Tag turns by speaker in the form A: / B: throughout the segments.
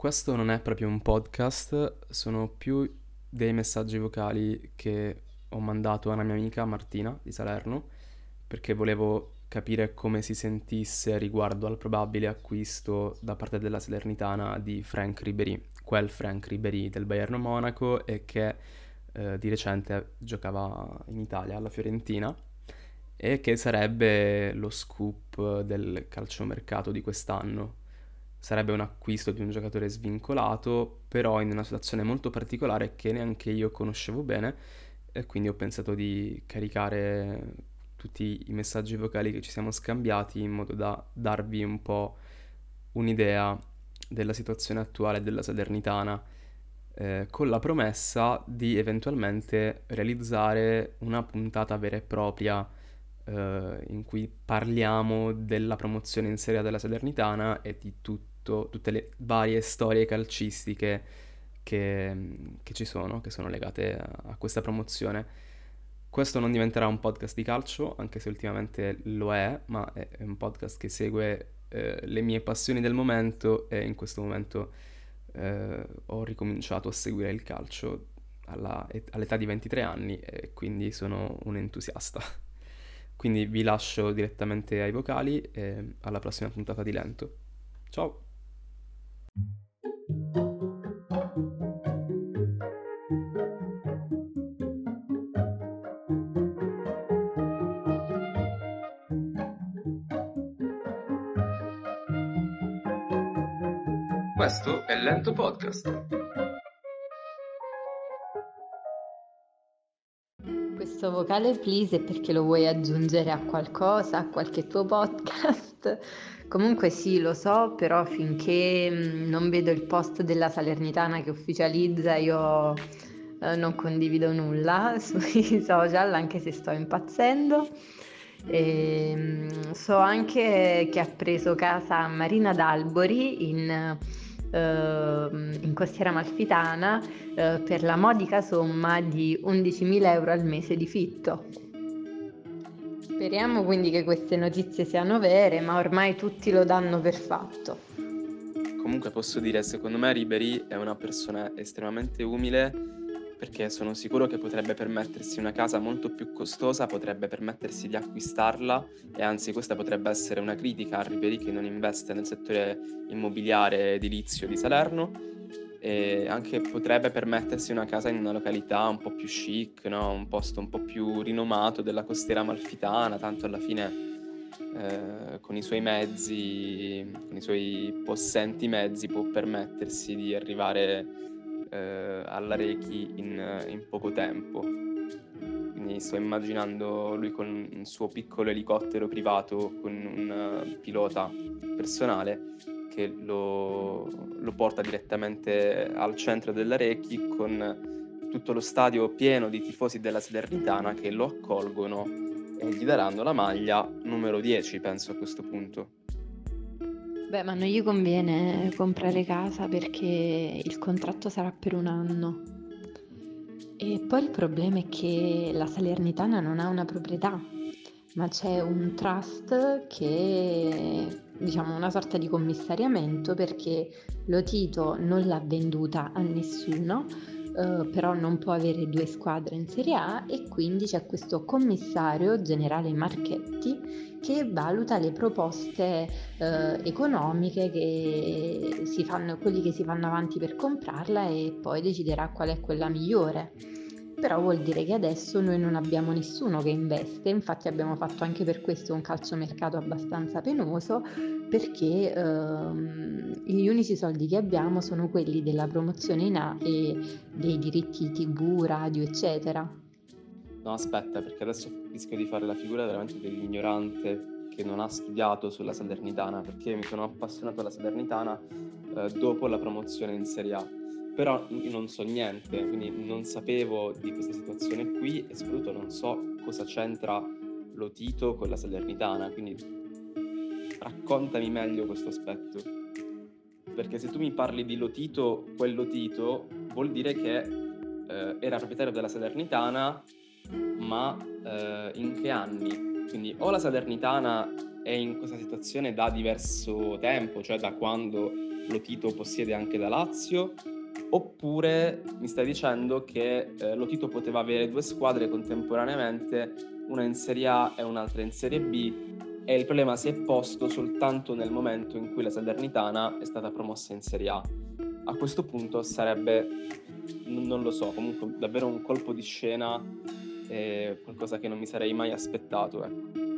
A: questo non è proprio un podcast, sono più dei messaggi vocali che ho mandato a una mia amica Martina di Salerno perché volevo capire come si sentisse riguardo al probabile acquisto da parte della Salernitana di Frank Ribery, quel Frank Ribery del Bayern Monaco e che eh, di recente giocava in Italia alla Fiorentina e che sarebbe lo scoop del calciomercato di quest'anno sarebbe un acquisto di un giocatore svincolato, però in una situazione molto particolare che neanche io conoscevo bene e quindi ho pensato di caricare tutti i messaggi vocali che ci siamo scambiati in modo da darvi un po' un'idea della situazione attuale della Salernitana eh, con la promessa di eventualmente realizzare una puntata vera e propria eh, in cui parliamo della promozione in Serie della Salernitana e di tutti tutto, tutte le varie storie calcistiche che, che ci sono, che sono legate a, a, questa promozione. Questo non diventerà un podcast di calcio, anche se ultimamente lo è, ma è, un podcast che segue eh, le mie passioni del momento e in questo momento eh, ho ricominciato a seguire il calcio alla, all'età di 23 anni e quindi sono un entusiasta. Quindi vi lascio direttamente ai vocali e alla prossima puntata di Lento. Ciao!
B: Questo è Lento Podcast.
C: Questo vocale please è perché lo vuoi aggiungere a qualcosa, a qualche tuo podcast? Comunque sì, lo so, però finché mm, non vedo il post della Salernitana che ufficializza, io eh, non condivido nulla sui social, anche se sto impazzendo. E, mm, so anche che ha preso casa Marina d'Albori in, in Costiera Malfitana uh, per la modica somma di 11.000 euro al mese di fitto. Speriamo quindi che queste notizie siano vere, ma ormai tutti lo danno per fatto.
A: Comunque posso dire, secondo me Ribery è una persona estremamente umile perché sono sicuro che potrebbe permettersi una casa molto più costosa, potrebbe permettersi di acquistarla e anzi questa potrebbe essere una critica a Ribery che non investe nel settore immobiliare edilizio di Salerno e anche potrebbe permettersi una casa in una località un po' più chic, no? un posto un po' più rinomato della costiera malfitana, tanto alla fine eh, con i suoi mezzi, con i suoi possenti mezzi può permettersi di arrivare eh, all'Arechi in, in poco tempo. Quindi sto immaginando lui con il suo piccolo elicottero privato con un pilota personale che lo, lo porta direttamente al centro dell'Arecchi con tutto lo stadio pieno di tifosi della Salernitana che lo accolgono e gli daranno la maglia numero 10, penso a questo punto.
C: Beh, ma non gli conviene comprare casa perché il contratto sarà per un anno. E poi il problema è che la Salernitana non ha una proprietà, ma c'è un trust che diciamo una sorta di commissariamento perché Lotito non l'ha venduta a nessuno, eh, però non può avere due squadre in Serie A e quindi c'è questo commissario generale Marchetti che valuta le proposte eh, economiche che si fanno, quelli che si fanno avanti per comprarla e poi deciderà qual è quella migliore. Però vuol dire che adesso noi non abbiamo nessuno che investe, infatti abbiamo fatto anche per questo un calciomercato abbastanza penoso perché ehm, gli unici soldi che abbiamo sono quelli della promozione in A e dei diritti tv, radio, eccetera.
A: No, aspetta, perché adesso rischio di fare la figura veramente dell'ignorante che non ha studiato sulla Salernitana, perché mi sono appassionato alla Salernitana eh, dopo la promozione in Serie A però io non so niente, quindi non sapevo di questa situazione qui e soprattutto non so cosa c'entra lo Tito con la Salernitana, quindi raccontami meglio questo aspetto. Perché se tu mi parli di Lotito, quel Lotito vuol dire che eh, era proprietario della Salernitana, ma eh, in che anni? Quindi o la Salernitana è in questa situazione da diverso tempo, cioè da quando Lotito possiede anche la Lazio, oppure mi stai dicendo che eh, Lotito poteva avere due squadre contemporaneamente, una in Serie A e un'altra in Serie B, e il problema si è posto soltanto nel momento in cui la Salernitana è stata promossa in Serie A. A questo punto sarebbe, non lo so, comunque davvero un colpo di scena, eh, qualcosa che non mi sarei mai aspettato. Ecco.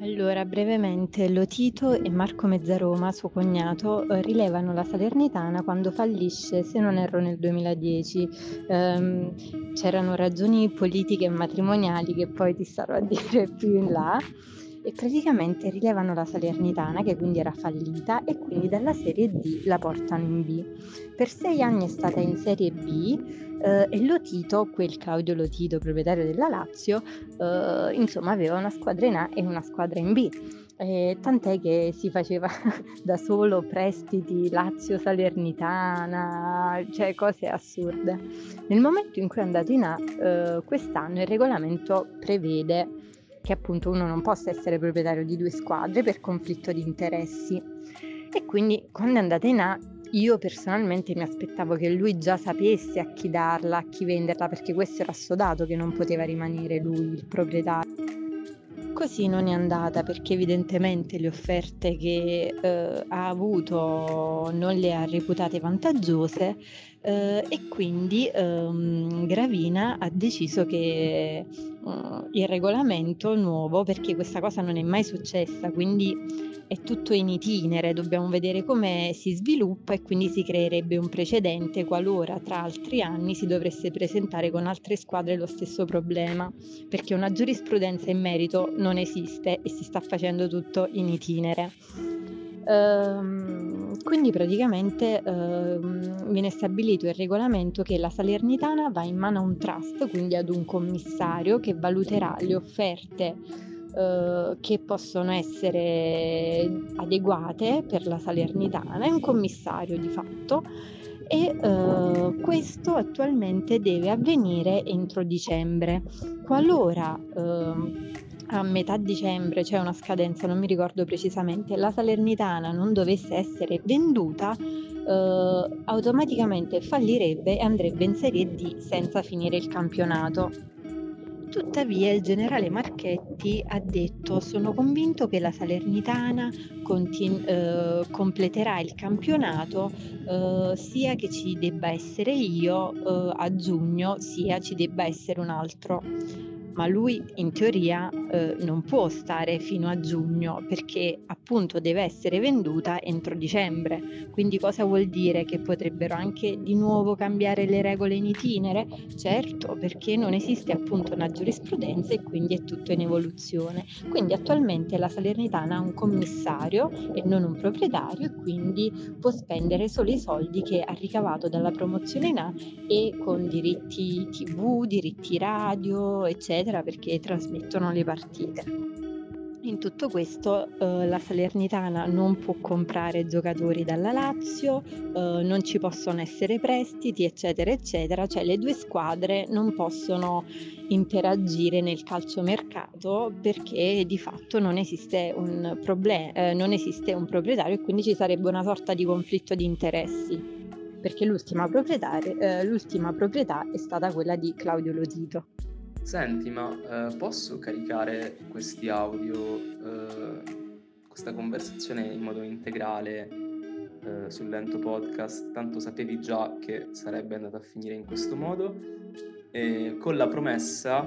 C: Allora, brevemente, Lotito e Marco Mezzaroma, suo cognato, eh, rilevano la Salernitana quando fallisce, se non erro, nel 2010. Ehm, c'erano ragioni politiche e matrimoniali che poi ti starò a dire più in là e praticamente rilevano la Salernitana che quindi era fallita e quindi dalla Serie D la portano in B. Per sei anni è stata in Serie B eh, e Lotito, quel Claudio Lotito, proprietario della Lazio, eh, insomma aveva una squadra in A e una squadra in B. Eh, tant'è che si faceva da solo prestiti Lazio-Salernitana, cioè cose assurde. Nel momento in cui è andato in A, eh, quest'anno il regolamento prevede che appunto uno non possa essere proprietario di due squadre per conflitto di interessi. E quindi quando è andata in A io personalmente mi aspettavo che lui già sapesse a chi darla, a chi venderla, perché questo era assodato che non poteva rimanere lui il proprietario. Così non è andata perché evidentemente le offerte che eh, ha avuto non le ha reputate vantaggiose eh, e quindi ehm, Gravina ha deciso che uh, il regolamento nuovo, perché questa cosa non è mai successa, quindi è tutto in itinere, dobbiamo vedere come si sviluppa e quindi si creerebbe un precedente qualora tra altri anni si dovesse presentare con altre squadre lo stesso problema, perché una giurisprudenza in merito non esiste e si sta facendo tutto in itinere. Ehm, quindi praticamente ehm, viene stabilito il regolamento che la Salernitana va in mano a un trust, quindi ad un commissario che valuterà le offerte eh, che possono essere adeguate per la Salernitana, è un commissario di fatto e eh, questo attualmente deve avvenire entro dicembre. Qualora eh, a metà dicembre c'è una scadenza, non mi ricordo precisamente, la Salernitana non dovesse essere venduta, eh, automaticamente fallirebbe e andrebbe in Serie D senza finire il campionato. Tuttavia il generale Marchetti ha detto sono convinto che la Salernitana continu- eh, completerà il campionato eh, sia che ci debba essere io eh, a giugno sia ci debba essere un altro ma lui in teoria eh, non può stare fino a giugno perché appunto deve essere venduta entro dicembre. Quindi cosa vuol dire? Che potrebbero anche di nuovo cambiare le regole in itinere? Certo, perché non esiste appunto una giurisprudenza e quindi è tutto in evoluzione. Quindi attualmente la Salernitana ha un commissario e non un proprietario e quindi può spendere solo i soldi che ha ricavato dalla promozione in A e con diritti TV, diritti radio, eccetera perché trasmettono le partite. In tutto questo eh, la Salernitana non può comprare giocatori dalla Lazio, eh, non ci possono essere prestiti, eccetera, eccetera, cioè le due squadre non possono interagire nel calciomercato perché di fatto non esiste un, problem- eh, non esiste un proprietario e quindi ci sarebbe una sorta di conflitto di interessi, perché l'ultima, eh, l'ultima proprietà è stata quella di Claudio Lotito.
A: Senti, ma eh, posso caricare questi audio, eh, questa conversazione in modo integrale eh, sul lento podcast? Tanto sapevi già che sarebbe andata a finire in questo modo, e con la promessa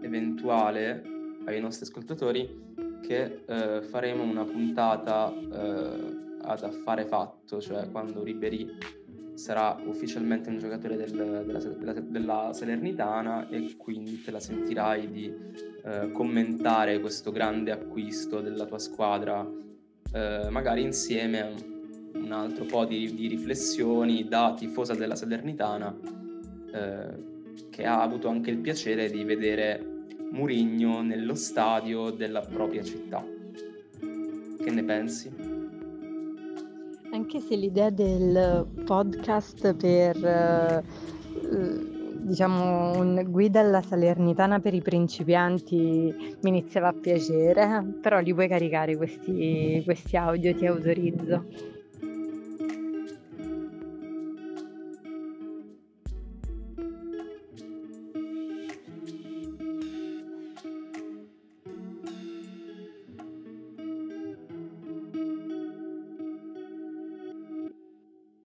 A: eventuale ai nostri ascoltatori che eh, faremo una puntata eh, ad affare fatto, cioè quando Ribery sarà ufficialmente un giocatore del, della, della, della, Salernitana e quindi te la sentirai di eh, commentare questo grande acquisto della tua squadra, eh, magari insieme a un altro po' di, di riflessioni da tifosa della Salernitana eh, che ha avuto anche il piacere di vedere Murigno nello stadio della propria città. Che ne pensi?
C: Anche se l'idea del podcast per eh, diciamo un guida alla salernitana per i principianti mi iniziava a piacere, però li puoi caricare questi, questi audio, ti autorizzo.